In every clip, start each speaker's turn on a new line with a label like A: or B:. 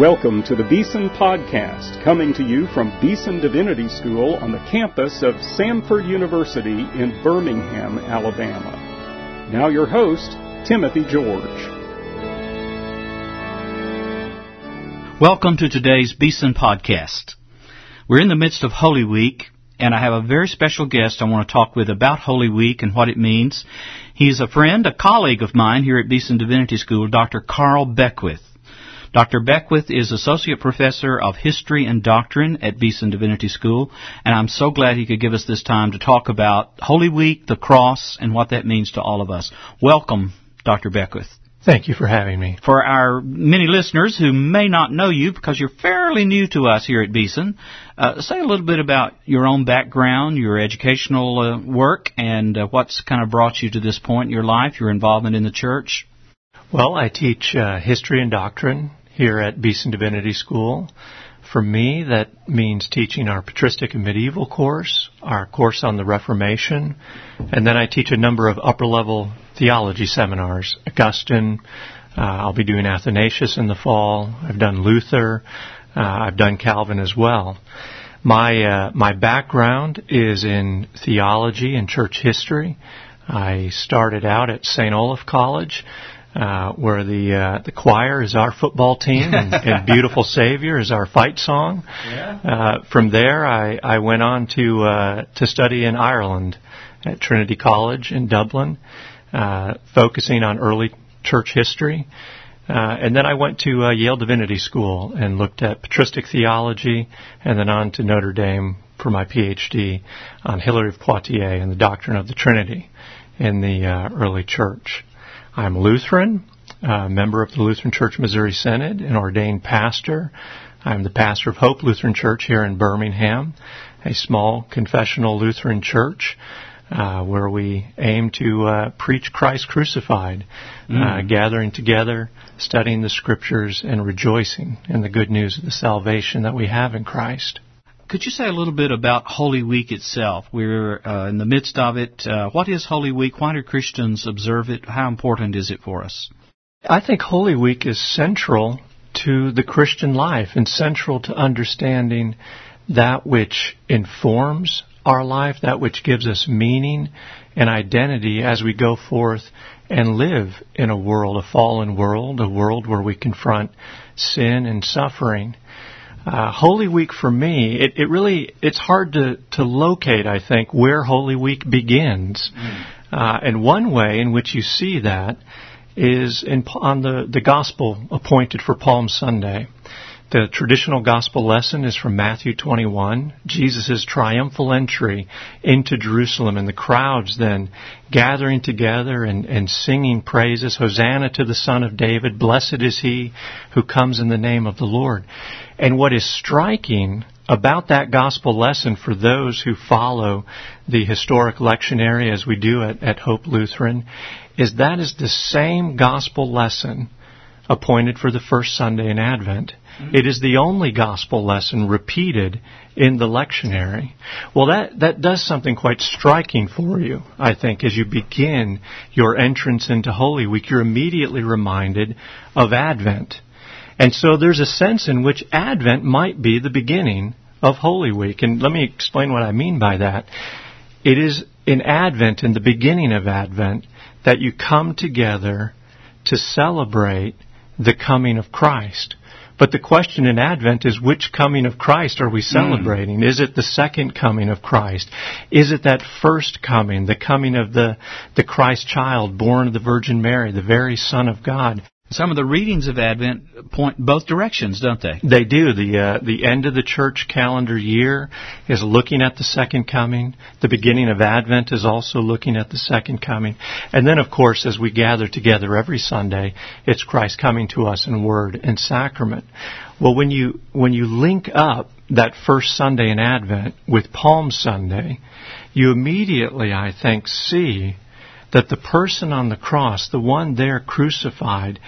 A: Welcome to the Beeson Podcast, coming to you from Beeson Divinity School on the campus of Samford University in Birmingham, Alabama. Now, your host, Timothy George.
B: Welcome to today's Beeson Podcast. We're in the midst of Holy Week, and I have a very special guest I want to talk with about Holy Week and what it means. He's a friend, a colleague of mine here at Beeson Divinity School, Dr. Carl Beckwith. Dr. Beckwith is Associate Professor of History and Doctrine at Beeson Divinity School, and I'm so glad he could give us this time to talk about Holy Week, the cross, and what that means to all of us. Welcome, Dr. Beckwith.
C: Thank you for having me.
B: For our many listeners who may not know you because you're fairly new to us here at Beeson, uh, say a little bit about your own background, your educational uh, work, and uh, what's kind of brought you to this point in your life, your involvement in the church.
C: Well, I teach uh, history and doctrine here at Beeson Divinity School. For me, that means teaching our patristic and medieval course, our course on the Reformation, and then I teach a number of upper level theology seminars. Augustine, uh, I'll be doing Athanasius in the fall. I've done Luther. Uh, I've done Calvin as well. My uh, my background is in theology and church history. I started out at St. Olaf College uh, where the uh, the choir is our football team and, and "Beautiful Savior" is our fight song. Yeah. Uh, from there, I, I went on to uh, to study in Ireland at Trinity College in Dublin, uh, focusing on early church history. Uh, and then I went to uh, Yale Divinity School and looked at patristic theology, and then on to Notre Dame for my PhD on Hilary of Poitiers and the doctrine of the Trinity in the uh, early church. I'm Lutheran, a member of the Lutheran Church Missouri Synod, an ordained pastor. I'm the pastor of Hope Lutheran Church here in Birmingham, a small confessional Lutheran church. Uh, where we aim to uh, preach Christ crucified, uh, mm. uh, gathering together, studying the scriptures, and rejoicing in the good news of the salvation that we have in Christ.
B: Could you say a little bit about Holy Week itself? We're uh, in the midst of it. Uh, what is Holy Week? Why do Christians observe it? How important is it for us?
C: I think Holy Week is central to the Christian life and central to understanding that which informs our life, that which gives us meaning and identity as we go forth and live in a world, a fallen world, a world where we confront sin and suffering. Uh, Holy Week for me, it, it, really it's hard to to locate. I think where Holy Week begins, mm. uh, and one way in which you see that is in on the the gospel appointed for Palm Sunday. The traditional gospel lesson is from Matthew 21, Jesus' triumphal entry into Jerusalem and the crowds then gathering together and, and singing praises, Hosanna to the Son of David, blessed is he who comes in the name of the Lord. And what is striking about that gospel lesson for those who follow the historic lectionary as we do at, at Hope Lutheran is that is the same gospel lesson appointed for the first Sunday in Advent. Mm-hmm. It is the only gospel lesson repeated in the lectionary. Well, that, that does something quite striking for you, I think, as you begin your entrance into Holy Week. You're immediately reminded of Advent. And so there's a sense in which Advent might be the beginning of Holy Week. And let me explain what I mean by that. It is in Advent, in the beginning of Advent, that you come together to celebrate the coming of Christ. But the question in Advent is which coming of Christ are we celebrating? Mm. Is it the second coming of Christ? Is it that first coming, the coming of the, the Christ child born of the Virgin Mary, the very Son of God?
B: Some of the readings of Advent point both directions, don't they?
C: They do. The uh, the end of the church calendar year is looking at the second coming. The beginning of Advent is also looking at the second coming. And then, of course, as we gather together every Sunday, it's Christ coming to us in word and sacrament. Well, when you when you link up that first Sunday in Advent with Palm Sunday, you immediately, I think, see that the person on the cross, the one there crucified,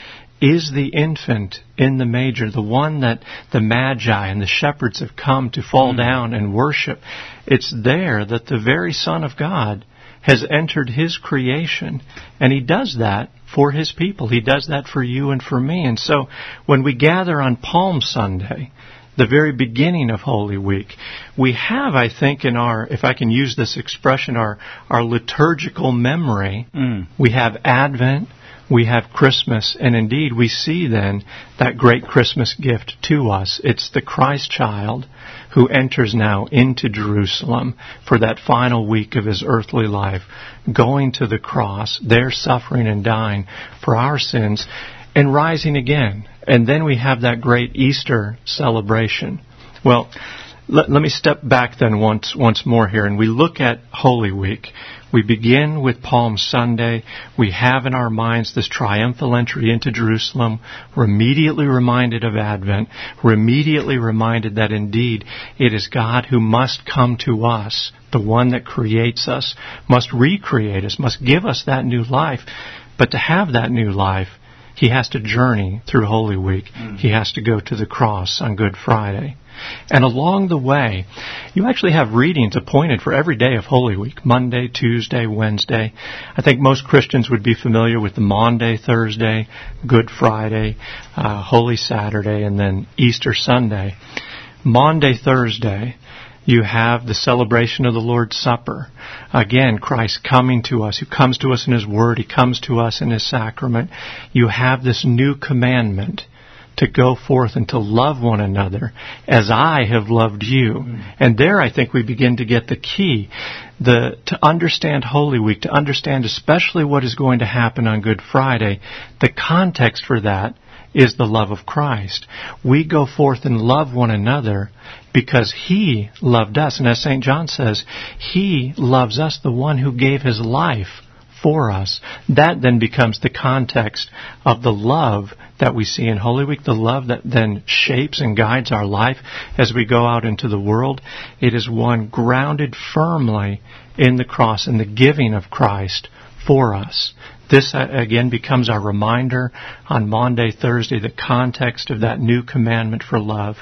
C: is the infant in the manger, the one that the magi and the shepherds have come to fall mm. down and worship. It's there that the very Son of God has entered his creation, and he does that for his people. He does that for you and for me. And so when we gather on Palm Sunday, the very beginning of Holy Week, we have, I think, in our, if I can use this expression, our, our liturgical memory, mm. we have Advent, we have Christmas, and indeed we see then that great Christmas gift to us. It's the Christ child who enters now into Jerusalem for that final week of his earthly life, going to the cross, there suffering and dying for our sins, and rising again. And then we have that great Easter celebration. Well, let, let, me step back then once once more here, and we look at Holy Week. We begin with Palm Sunday. We have in our minds this triumphal entry into Jerusalem. We're immediately reminded of Advent. We're immediately reminded that indeed it is God who must come to us, the one that creates us, must recreate us, must give us that new life. But to have that new life, he has to journey through Holy Week. Mm. He has to go to the cross on Good Friday. And along the way, you actually have readings appointed for every day of Holy Week Monday, Tuesday, Wednesday. I think most Christians would be familiar with the Maundy, Thursday, Good Friday, uh, Holy Saturday, and then Easter Sunday. Maundy, Thursday, you have the celebration of the Lord's Supper. Again, Christ coming to us, who comes to us in His Word, He comes to us in His sacrament. You have this new commandment to go forth and to love one another as I have loved you. And there I think we begin to get the key. The, to understand Holy Week, to understand especially what is going to happen on Good Friday, the context for that is the love of Christ. We go forth and love one another because He loved us. And as St. John says, He loves us, the one who gave His life for us. That then becomes the context of the love that we see in Holy Week, the love that then shapes and guides our life as we go out into the world. It is one grounded firmly in the cross and the giving of Christ for us. This uh, again becomes our reminder on Maundy, Thursday, the context of that new commandment for love.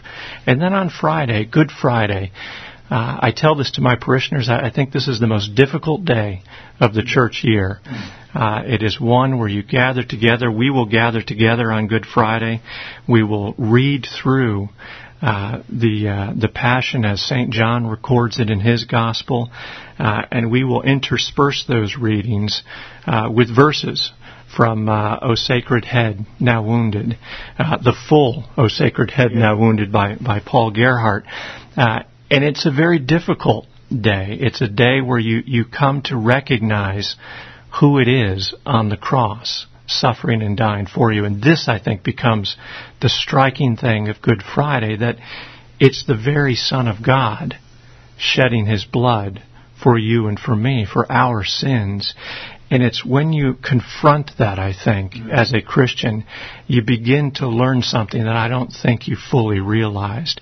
C: And then on Friday, Good Friday, uh, I tell this to my parishioners. I, I, think this is the most difficult day of the church year. Uh, it is one where you gather together. We will gather together on Good Friday. We will read through uh, the uh, the Passion as Saint John records it in his Gospel, uh, and we will intersperse those readings uh, with verses from uh, O Sacred Head, Now Wounded, uh, the full O Sacred Head, Now Wounded by by Paul Gerhardt. Uh, and it's a very difficult day. It's a day where you, you come to recognize who it is on the cross, suffering and dying for you. And this, I think, becomes the striking thing of Good Friday that it's the very Son of God shedding his blood for you and for me, for our sins. And it's when you confront that, I think, as a Christian, you begin to learn something that I don't think you fully realized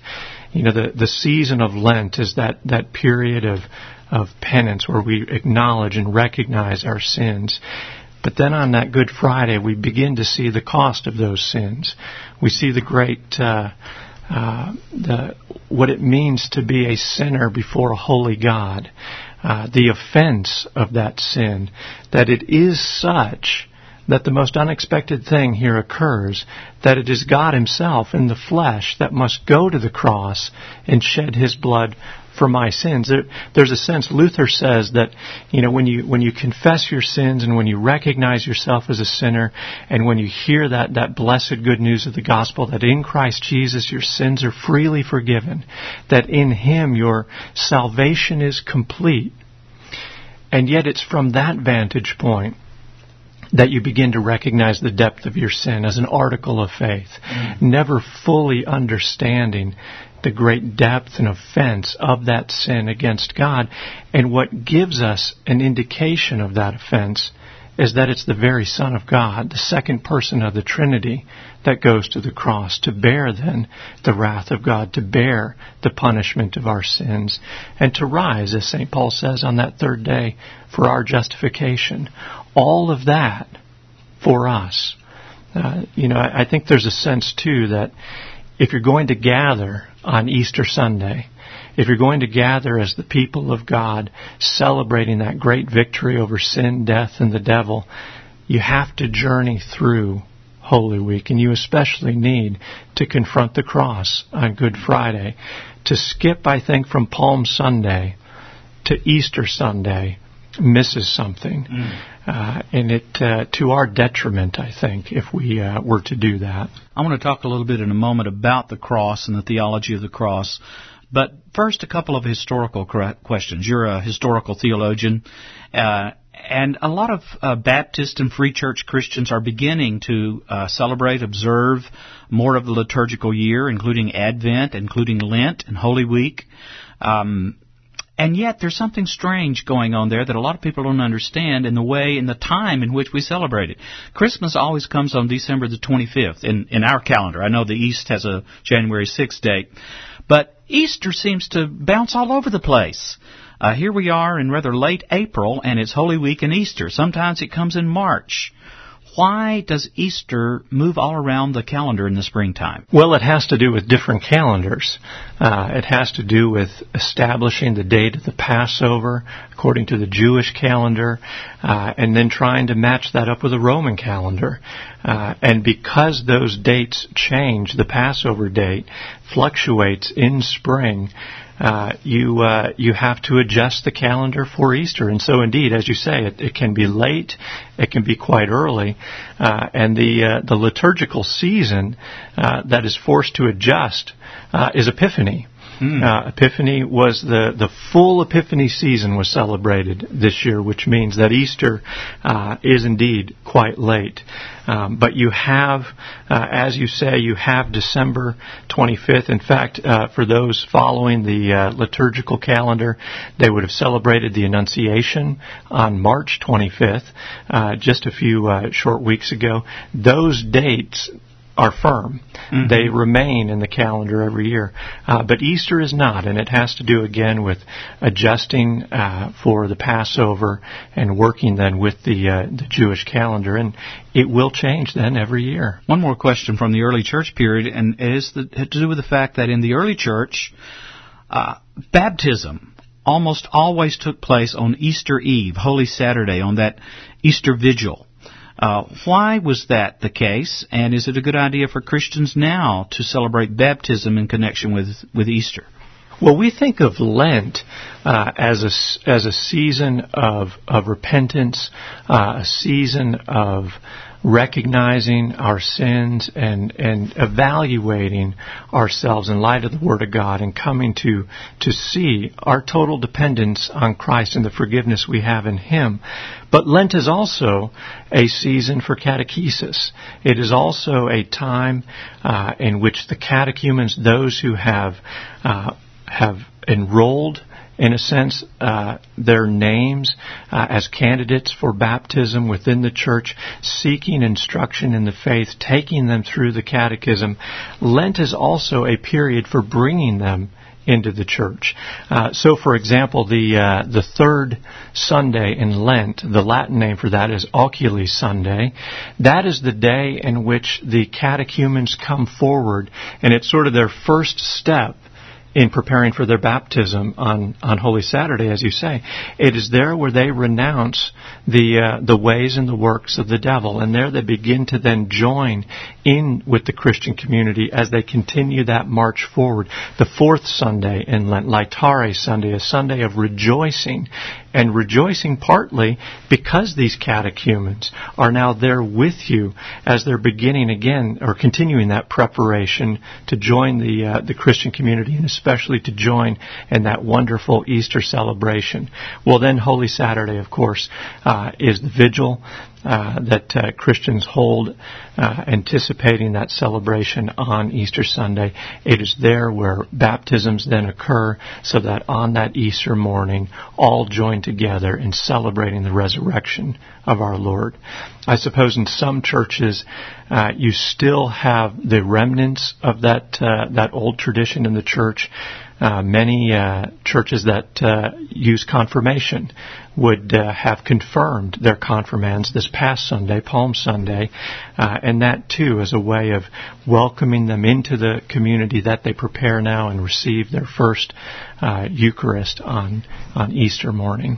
C: you know, the, the season of Lent is that, that period of, of penance where we acknowledge and recognize our sins. But then on that Good Friday, we begin to see the cost of those sins. We see the great, uh, uh, the, what it means to be a sinner before a holy God, uh, the offense of that sin, that it is such that the most unexpected thing here occurs, that it is God Himself in the flesh that must go to the cross and shed His blood for my sins. There, there's a sense Luther says that you know when you when you confess your sins and when you recognize yourself as a sinner and when you hear that that blessed good news of the gospel that in Christ Jesus your sins are freely forgiven, that in Him your salvation is complete. And yet it's from that vantage point that you begin to recognize the depth of your sin as an article of faith, mm. never fully understanding the great depth and offense of that sin against God. And what gives us an indication of that offense is that it's the very Son of God, the second person of the Trinity, that goes to the cross to bear then the wrath of God, to bear the punishment of our sins, and to rise, as St. Paul says, on that third day for our justification. All of that for us. Uh, you know, I, I think there's a sense too that if you're going to gather on Easter Sunday, if you're going to gather as the people of God celebrating that great victory over sin, death, and the devil, you have to journey through Holy Week, and you especially need to confront the cross on Good Friday. To skip, I think, from Palm Sunday to Easter Sunday misses something. Mm. Uh, and it uh, to our detriment, I think, if we uh, were to do that.
B: I want to talk a little bit in a moment about the cross and the theology of the cross. But first, a couple of historical questions. You're a historical theologian, uh, and a lot of uh, Baptist and Free Church Christians are beginning to uh, celebrate, observe more of the liturgical year, including Advent, including Lent and Holy Week. Um, and yet there's something strange going on there that a lot of people don't understand in the way in the time in which we celebrate it. Christmas always comes on December the 25th in, in our calendar. I know the East has a January 6th date. But Easter seems to bounce all over the place. Uh, here we are in rather late April, and it's Holy Week and Easter. Sometimes it comes in March. Why does Easter move all around the calendar in the springtime?
C: Well, it has to do with different calendars. Uh, it has to do with establishing the date of the Passover according to the Jewish calendar, uh, and then trying to match that up with the Roman calendar. Uh, and because those dates change, the Passover date fluctuates in spring uh, you uh, you have to adjust the calendar for Easter. And so, indeed, as you say, it, it can be late, it can be quite early, uh, and the uh, the liturgical season uh, that is forced to adjust uh, is Epiphany. Hmm. Uh, Epiphany was the, the full Epiphany season was celebrated this year, which means that Easter uh, is indeed quite late. Um, but you have, uh, as you say, you have December 25th. In fact, uh, for those following the uh, liturgical calendar, they would have celebrated the Annunciation on March 25th, uh, just a few short weeks ago. Those dates are firm. Mm-hmm. They remain in the calendar every year. Uh, but Easter is not, and it has to do again with adjusting uh, for the Passover and working then with the uh, the Jewish calendar, and it will change then every year.
B: One more question from the early church period, and it is the, to do with the fact that in the early church, uh, baptism almost always took place on Easter Eve, Holy Saturday, on that Easter vigil. Uh, why was that the case, and is it a good idea for Christians now to celebrate baptism in connection with, with Easter?
C: Well, we think of Lent uh, as a as a season of of repentance, uh, a season of recognizing our sins and, and evaluating ourselves in light of the Word of God and coming to, to see our total dependence on Christ and the forgiveness we have in Him. But Lent is also a season for catechesis. It is also a time uh, in which the catechumens, those who have uh, have enrolled in a sense, uh, their names uh, as candidates for baptism within the church, seeking instruction in the faith, taking them through the catechism. Lent is also a period for bringing them into the church. Uh, so, for example, the uh, the third Sunday in Lent, the Latin name for that is Oculi Sunday. That is the day in which the catechumens come forward, and it's sort of their first step in preparing for their baptism on, on Holy Saturday, as you say. It is there where they renounce the uh, the ways and the works of the devil, and there they begin to then join in with the Christian community as they continue that march forward. The fourth Sunday in Lent, Laetare Sunday, a Sunday of rejoicing and rejoicing partly because these catechumens are now there with you as they're beginning again or continuing that preparation to join the uh, the Christian community and especially to join in that wonderful Easter celebration. Well, then Holy Saturday, of course, uh, is the vigil uh, that uh, Christians hold, uh, anticipating that celebration on Easter Sunday. It is there where baptisms then occur, so that on that Easter morning, all join together in celebrating the resurrection of our Lord. I suppose in some churches, uh, you still have the remnants of that uh, that old tradition in the church. Uh, many uh, churches that uh, use confirmation would uh, have confirmed their confirmands this past Sunday, Palm Sunday, uh, and that too is a way of welcoming them into the community that they prepare now and receive their first uh, Eucharist on on Easter morning.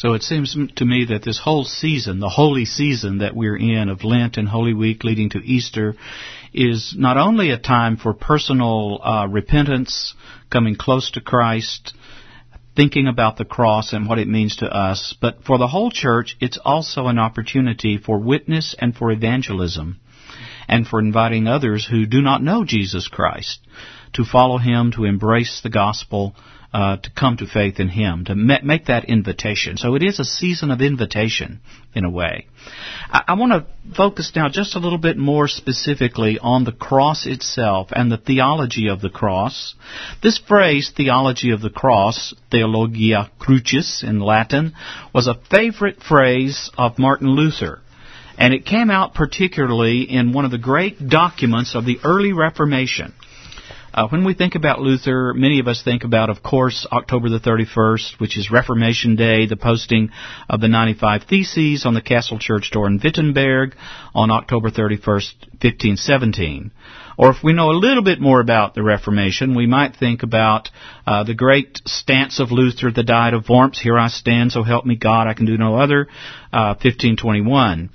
B: So it seems to me that this whole season, the holy season that we're in of Lent and Holy Week leading to Easter, is not only a time for personal uh, repentance, coming close to Christ, thinking about the cross and what it means to us, but for the whole church, it's also an opportunity for witness and for evangelism, and for inviting others who do not know Jesus Christ to follow Him, to embrace the gospel, uh, to come to faith in Him, to make that invitation. So it is a season of invitation, in a way. I, I want to focus now just a little bit more specifically on the cross itself and the theology of the cross. This phrase, theology of the cross, theologia crucis in Latin, was a favorite phrase of Martin Luther. And it came out particularly in one of the great documents of the early Reformation. Uh, when we think about Luther, many of us think about, of course, October the 31st, which is Reformation Day, the posting of the 95 Theses on the Castle Church door in Wittenberg on October 31st, 1517. Or if we know a little bit more about the Reformation, we might think about uh, the great stance of Luther, the Diet of Worms, Here I stand, so help me God, I can do no other, uh, 1521.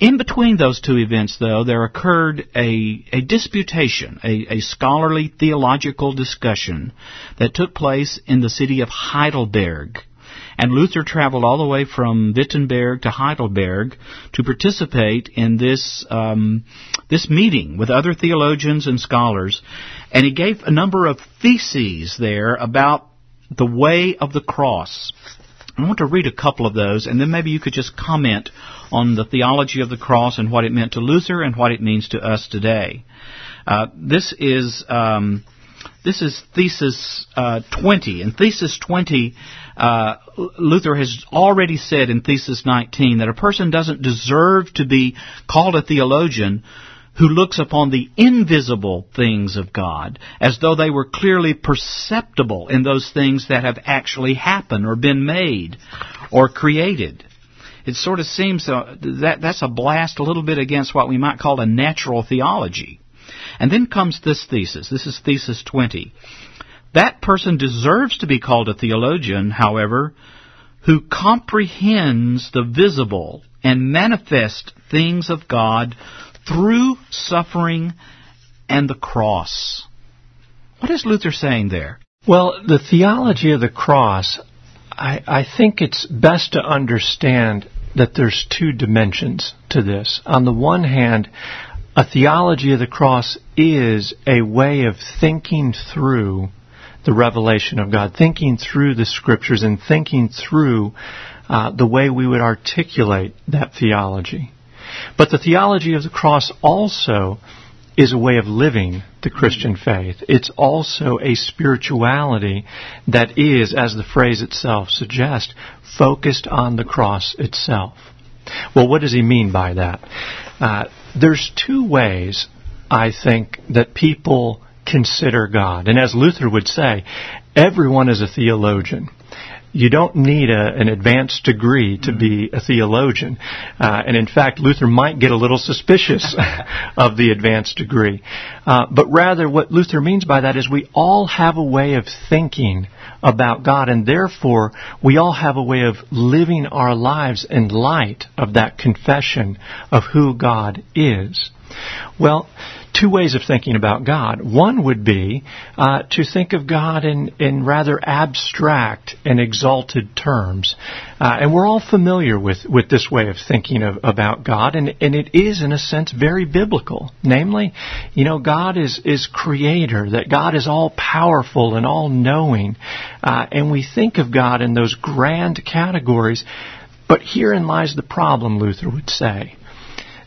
B: In between those two events, though, there occurred a, a disputation, a, a, scholarly theological discussion that took place in the city of Heidelberg. And Luther traveled all the way from Wittenberg to Heidelberg to participate in this um, this meeting with other theologians and scholars, and he gave a number of theses there about the way of the cross. I want to read a couple of those, and then maybe you could just comment on the theology of the cross and what it meant to Luther and what it means to us today. Uh, this is um, this is thesis uh, 20. In thesis 20, uh, Luther has already said in thesis 19 that a person doesn't deserve to be called a theologian who looks upon the invisible things of God as though they were clearly perceptible in those things that have actually happened or been made or created. It sort of seems uh, that that's a blast a little bit against what we might call a natural theology. And then comes this thesis. This is thesis 20. That person deserves to be called a theologian, however, who comprehends the visible and manifest things of God through suffering and the cross. What is Luther saying there?
C: Well, the theology of the cross, I, I think it's best to understand that there's two dimensions to this. On the one hand, a theology of the cross is a way of thinking through the revelation of God, thinking through the scriptures and thinking through uh, the way we would articulate that theology. But the theology of the cross also is a way of living the Christian faith. It's also a spirituality that is, as the phrase itself suggests, focused on the cross itself. Well, what does he mean by that? Uh, there's two ways, I think, that people consider God. And as Luther would say, everyone is a theologian you don't need a, an advanced degree to be a theologian. Uh, and in fact, Luther might get a little suspicious of the advanced degree. Uh, but rather, what Luther means by that is we all have a way of thinking about God, and therefore we all have a way of living our lives in light of that confession of who God is. Well, two ways of thinking about God. One would be uh, to think of God in, in rather abstract and exalted terms. Uh, and we're all familiar with, with this way of thinking of, about God, and, and it is, in a sense, very biblical. Namely, you know, God is, is creator, that God is all powerful and all knowing. Uh, and we think of God in those grand categories. But herein lies the problem, Luther would say.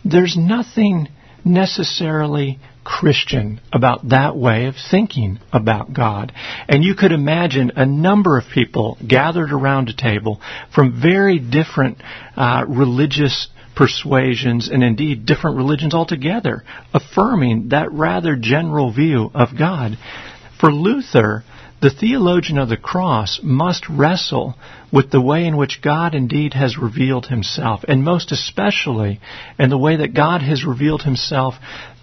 C: There's nothing necessarily Christian about that way of thinking about God. And you could imagine a number of people gathered around a table from very different uh, religious persuasions and indeed different religions altogether, affirming that rather general view of God. For Luther, the theologian of the cross must wrestle with the way in which God indeed has revealed himself, and most especially in the way that God has revealed himself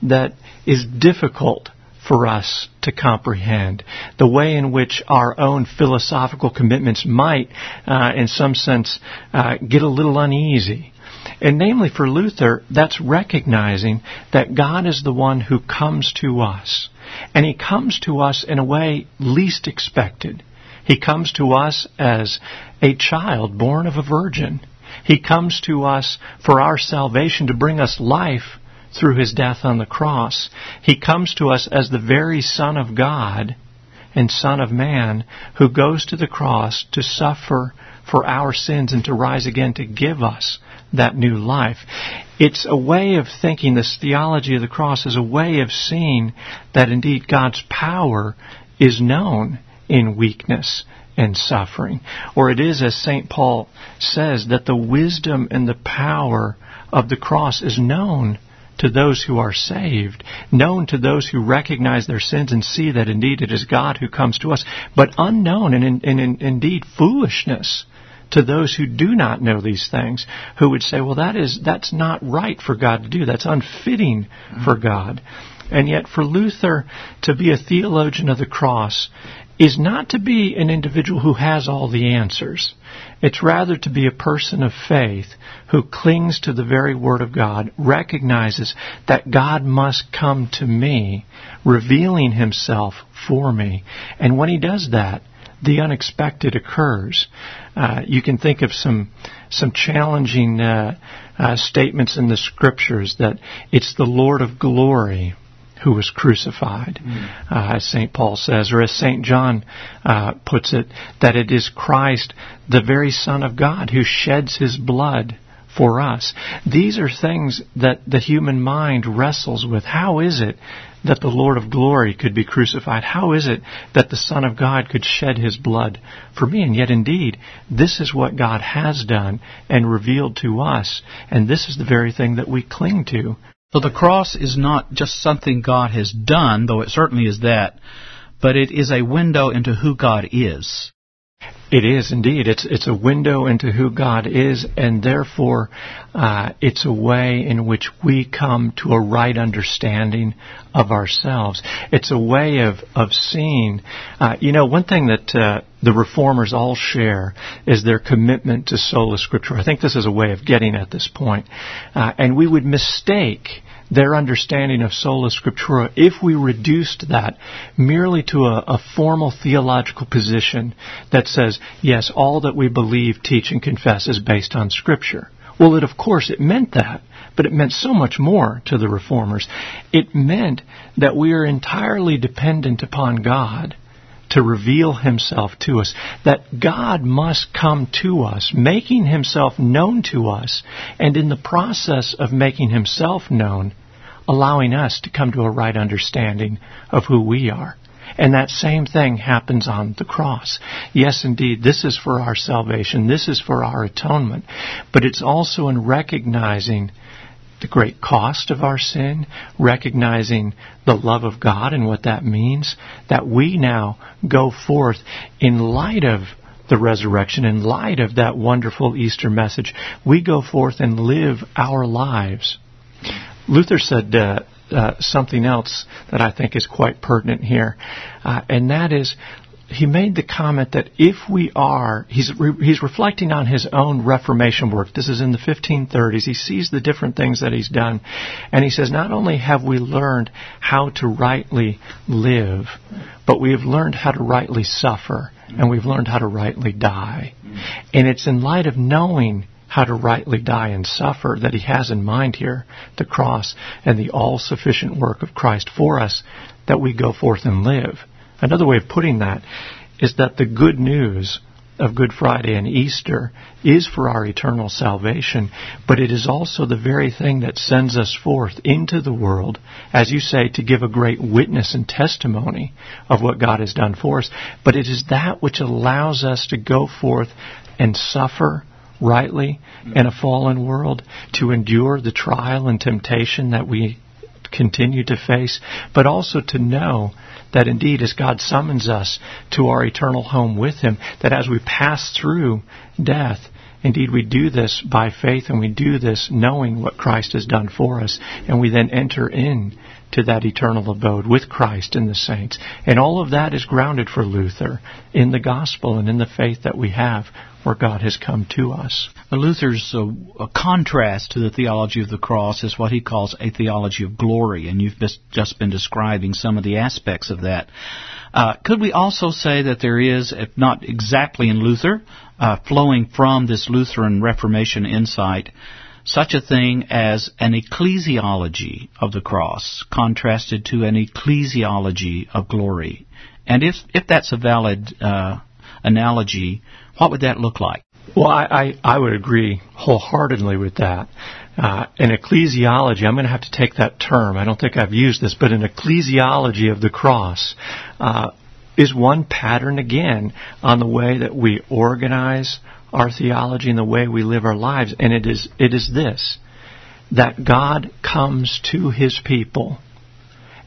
C: that is difficult for us to comprehend. The way in which our own philosophical commitments might, uh, in some sense, uh, get a little uneasy. And namely for Luther, that's recognizing that God is the one who comes to us. And He comes to us in a way least expected. He comes to us as a child born of a virgin. He comes to us for our salvation to bring us life through his death on the cross. He comes to us as the very Son of God and Son of Man who goes to the cross to suffer for our sins and to rise again to give us that new life. It's a way of thinking, this theology of the cross is a way of seeing that indeed God's power is known in weakness and suffering. Or it is, as St. Paul says, that the wisdom and the power of the cross is known to those who are saved, known to those who recognize their sins and see that indeed it is God who comes to us, but unknown and, in, and in, indeed foolishness to those who do not know these things, who would say, well, that is, that's not right for God to do. That's unfitting for mm-hmm. God. And yet for Luther to be a theologian of the cross is not to be an individual who has all the answers. It's rather to be a person of faith who clings to the very Word of God, recognizes that God must come to me, revealing Himself for me. And when He does that, the unexpected occurs. Uh, you can think of some some challenging uh, uh, statements in the scriptures that it's the Lord of glory who was crucified, mm. uh, as St. Paul says, or as St. John uh, puts it, that it is Christ, the very Son of God, who sheds his blood for us. These are things that the human mind wrestles with. How is it that the Lord of glory could be crucified? How is it that the Son of God could shed his blood for me? And yet, indeed, this is what God has done and revealed to us, and this is the very thing that we cling to
B: so the cross is not just something God has done, though it certainly is that, but it is a window into who God is.
C: It is indeed. It's it's a window into who God is, and therefore, uh, it's a way in which we come to a right understanding of ourselves. It's a way of of seeing. Uh, you know, one thing that uh, the reformers all share is their commitment to sola scriptura. I think this is a way of getting at this point, uh, and we would mistake their understanding of sola scriptura if we reduced that merely to a, a, formal theological position that says, yes, all that we believe, teach, and confess is based on scripture. Well, it, of course, it meant that, but it meant so much more to the reformers. It meant that we are entirely dependent upon God to reveal himself to us, that God must come to us, making himself known to us, and in the process of making himself known, allowing us to come to a right understanding of who we are. And that same thing happens on the cross. Yes, indeed, this is for our salvation. This is for our atonement. But it's also in recognizing the great cost of our sin, recognizing the love of God and what that means, that we now go forth in light of the resurrection, in light of that wonderful Easter message, we go forth and live our lives. Luther said uh, uh, something else that I think is quite pertinent here, uh, and that is he made the comment that if we are, he's, re, he's reflecting on his own Reformation work. This is in the 1530s. He sees the different things that he's done. And he says, not only have we learned how to rightly live, but we have learned how to rightly suffer, and we've learned how to rightly die. And it's in light of knowing how to rightly die and suffer that he has in mind here, the cross and the all sufficient work of Christ for us, that we go forth and live. Another way of putting that is that the good news of Good Friday and Easter is for our eternal salvation, but it is also the very thing that sends us forth into the world, as you say, to give a great witness and testimony of what God has done for us. But it is that which allows us to go forth and suffer rightly mm-hmm. in a fallen world, to endure the trial and temptation that we continue to face, but also to know that indeed as God summons us to our eternal home with Him, that as we pass through death, indeed we do this by faith and we do this knowing what Christ has done for us, and we then enter in to that eternal abode with Christ and the saints. And all of that is grounded for Luther in the gospel and in the faith that we have where God has come to us.
B: Luther's uh, contrast to the theology of the cross is what he calls a theology of glory, and you've just been describing some of the aspects of that. Uh, could we also say that there is, if not exactly in Luther, uh, flowing from this Lutheran Reformation insight, such a thing as an ecclesiology of the cross, contrasted to an ecclesiology of glory? And if if that's a valid uh, analogy, what would that look like?
C: Well, I, I, I would agree wholeheartedly with that. Uh, an ecclesiology, I'm going to have to take that term. I don't think I've used this, but an ecclesiology of the cross uh, is one pattern again on the way that we organize our theology and the way we live our lives. And it is, it is this that God comes to his people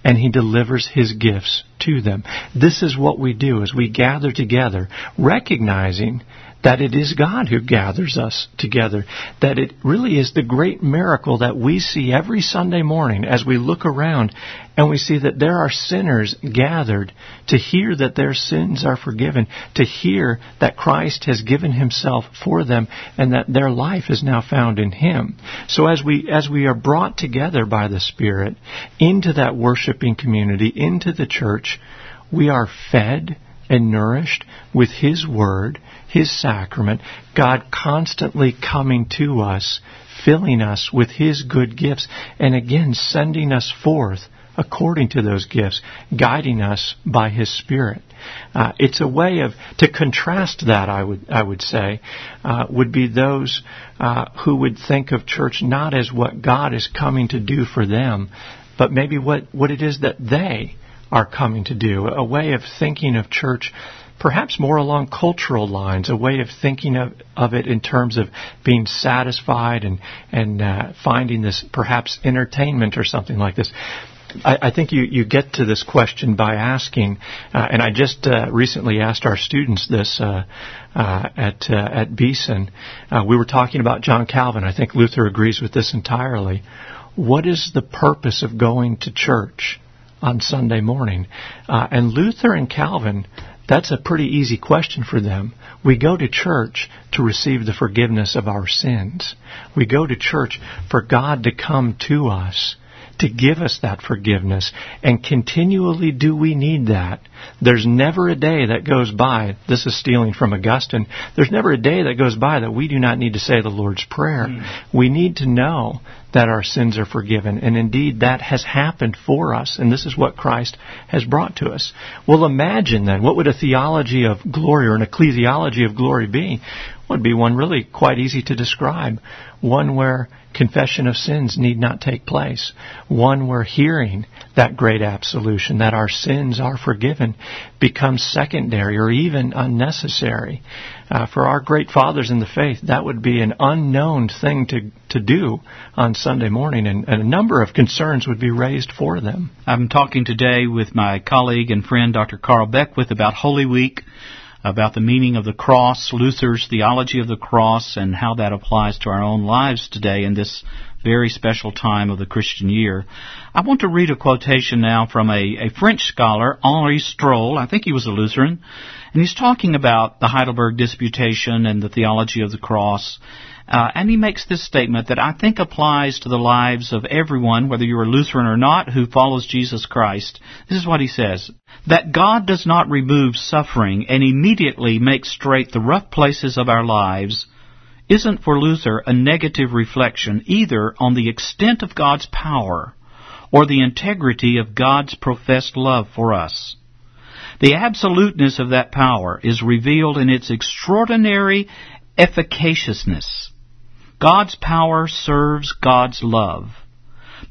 C: and he delivers his gifts to them. This is what we do as we gather together, recognizing that it is God who gathers us together, that it really is the great miracle that we see every Sunday morning as we look around and we see that there are sinners gathered to hear that their sins are forgiven, to hear that Christ has given himself for them and that their life is now found in him. So as we as we are brought together by the Spirit into that worshiping community, into the church, we are fed and nourished with His Word, His sacrament, God constantly coming to us, filling us with His good gifts, and again sending us forth according to those gifts, guiding us by His Spirit. Uh, it's a way of to contrast that. I would I would say uh, would be those uh, who would think of church not as what God is coming to do for them, but maybe what what it is that they are coming to do, a way of thinking of church perhaps more along cultural lines, a way of thinking of, of it in terms of being satisfied and, and uh, finding this perhaps entertainment or something like this. I, I think you, you get to this question by asking, uh, and I just uh, recently asked our students this uh, uh, at uh, at Beeson. Uh, we were talking about John Calvin. I think Luther agrees with this entirely. What is the purpose of going to church? On Sunday morning. Uh, and Luther and Calvin, that's a pretty easy question for them. We go to church to receive the forgiveness of our sins. We go to church for God to come to us to give us that forgiveness. And continually do we need that. There's never a day that goes by, this is stealing from Augustine, there's never a day that goes by that we do not need to say the Lord's Prayer. Mm. We need to know that our sins are forgiven. And indeed, that has happened for us. And this is what Christ has brought to us. Well, imagine then, what would a theology of glory or an ecclesiology of glory be? Would be one really quite easy to describe. One where confession of sins need not take place. One where hearing that great absolution, that our sins are forgiven, becomes secondary or even unnecessary. Uh, for our great fathers in the faith, that would be an unknown thing to, to do on Sunday morning, and, and a number of concerns would be raised for them.
B: I'm talking today with my colleague and friend, Dr. Carl Beckwith, about Holy Week about the meaning of the cross, Luther's theology of the cross, and how that applies to our own lives today in this very special time of the Christian year. I want to read a quotation now from a, a French scholar, Henri Strohl. I think he was a Lutheran. And he's talking about the Heidelberg Disputation and the theology of the cross. Uh, and he makes this statement that I think applies to the lives of everyone, whether you're a Lutheran or not, who follows Jesus Christ. This is what he says. That God does not remove suffering and immediately make straight the rough places of our lives isn't for Luther a negative reflection either on the extent of God's power or the integrity of God's professed love for us. The absoluteness of that power is revealed in its extraordinary efficaciousness. God's power serves God's love,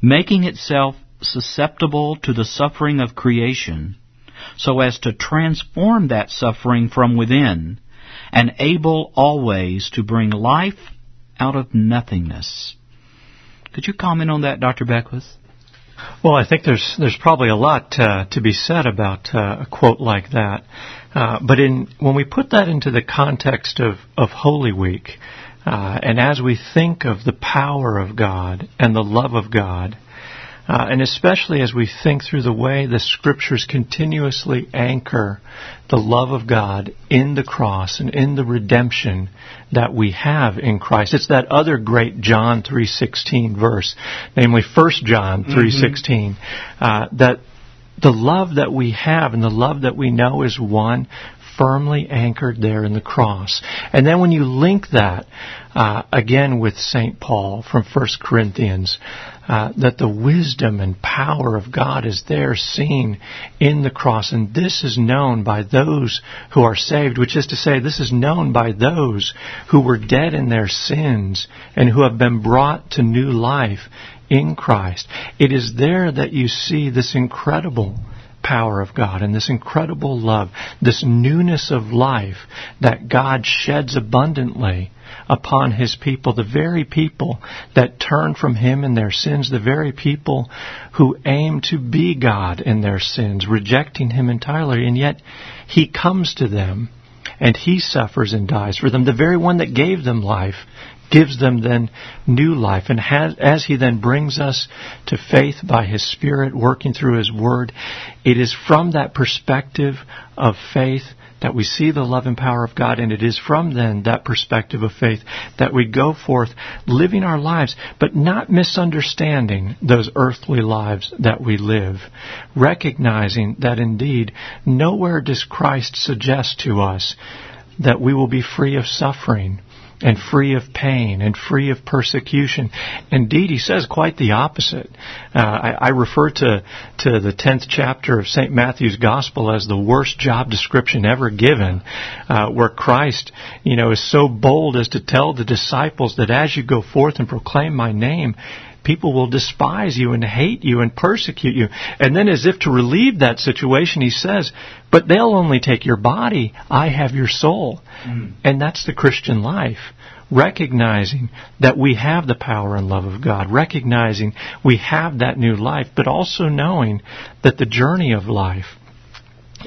B: making itself susceptible to the suffering of creation, so as to transform that suffering from within, and able always to bring life out of nothingness. Could you comment on that, Dr. Beckwith?
C: Well, I think there's there's probably a lot uh, to be said about uh, a quote like that. Uh, but in when we put that into the context of of Holy Week, uh, and as we think of the power of God and the love of God, Uh, and especially as we think through the way the scriptures continuously anchor the love of God in the cross and in the redemption that we have in Christ. It's that other great John 3:16 verse, namely 1 John 3:16, mm-hmm. uh, that the love that we have and the love that we know is one firmly anchored there in the cross. And then when you link that uh, again with St. Paul from 1 Corinthians, uh, that the wisdom and power of God is there seen in the cross. And this is known by those who are saved, which is to say, this is known by those who were dead in their sins and who have been brought to new life in Christ. It is there that you see this incredible power of God and this incredible love, this newness of life that God sheds abundantly upon His people, the very people that turn from Him in their sins, the very people who aim to be God in their sins, rejecting Him entirely, and yet He comes to them and He suffers and dies for them, the very one that gave them life gives them then new life. And has, as He then brings us to faith by His Spirit working through His Word, it is from that perspective of faith that we see the love and power of God, and it is from then that perspective of faith that we go forth living our lives, but not misunderstanding those earthly lives that we live, recognizing that indeed nowhere does Christ suggest to us that we will be free of suffering and free of pain and free of persecution. Indeed, he says quite the opposite. Uh, I, I, refer to, to the 10th chapter of St. Matthew's Gospel as the worst job description ever given, uh, where Christ, you know, is so bold as to tell the disciples that as you go forth and proclaim my name, people will despise you and hate you and persecute you. And then, as if to relieve that situation, he says, But they'll only take your body. I have your soul. Mm. And that's the Christian life. Recognizing that we have the power and love of God, recognizing we have that new life, but also knowing that the journey of life,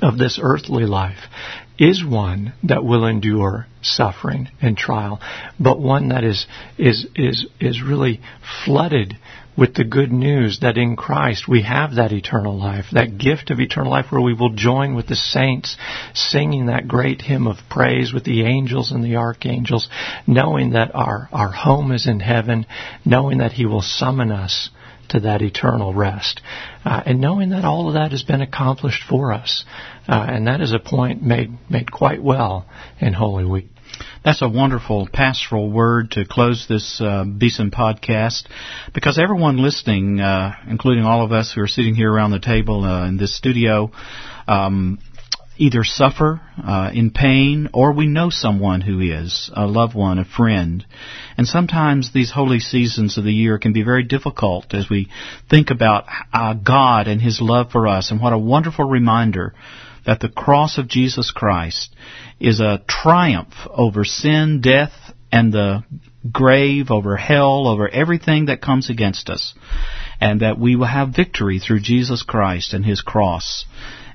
C: of this earthly life, is one that will endure suffering and trial, but one that is is is is really flooded with the good news that in Christ we have that eternal life, that gift of eternal life where we will join with the saints singing that great hymn of praise with the angels and the archangels, knowing that our, our home is in heaven, knowing that He will summon us to that eternal rest. Uh, and knowing that all of that has been accomplished for us. Uh, and that is a point made, made quite well in Holy Week.
B: That's a wonderful pastoral word to close this uh, Beeson podcast because everyone listening, uh, including all of us who are sitting here around the table uh, in this studio, um, either suffer uh, in pain or we know someone who is, a loved one, a friend. And sometimes these holy seasons of the year can be very difficult as we think about uh, God and His love for us and what a wonderful reminder that the cross of Jesus Christ is a triumph over sin, death, and the grave, over hell, over everything that comes against us. And that we will have victory through Jesus Christ and His cross.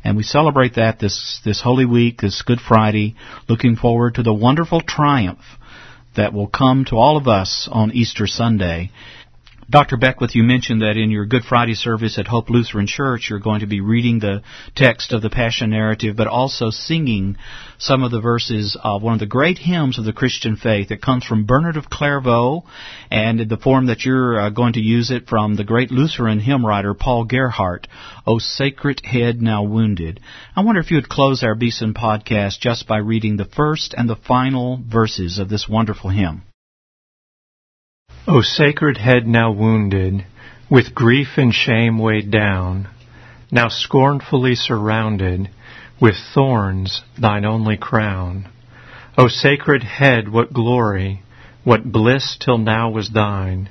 B: And we celebrate that this, this Holy Week, this Good Friday, looking forward to the wonderful triumph that will come to all of us on Easter Sunday. Dr. Beckwith, you mentioned that in your Good Friday service at Hope Lutheran Church, you're going to be reading the text of the Passion narrative, but also singing some of the verses of one of the great hymns of the Christian faith. It comes from Bernard of Clairvaux, and in the form that you're uh, going to use it from the great Lutheran hymn writer Paul Gerhardt, O Sacred Head Now Wounded. I wonder if you would close our Beeson podcast just by reading the first and the final verses of this wonderful hymn.
C: O sacred head now wounded, with grief and shame weighed down, now scornfully surrounded, with thorns thine only crown. O sacred head, what glory, what bliss till now was thine,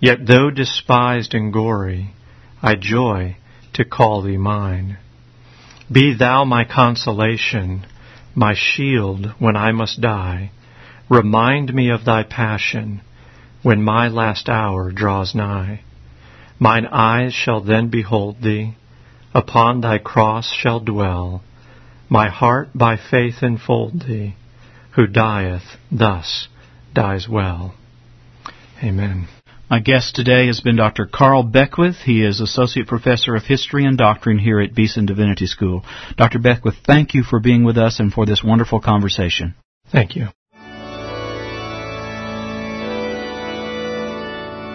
C: yet though despised and gory, I joy to call thee mine. Be thou my consolation, my shield when I must die. Remind me of thy passion when my last hour draws nigh. Mine eyes shall then behold thee, upon thy cross shall dwell, my heart by faith enfold thee, who dieth thus dies well. Amen.
B: My guest today has been Dr. Carl Beckwith. He is Associate Professor of History and Doctrine here at Beeson Divinity School. Dr. Beckwith, thank you for being with us and for this wonderful conversation.
C: Thank you.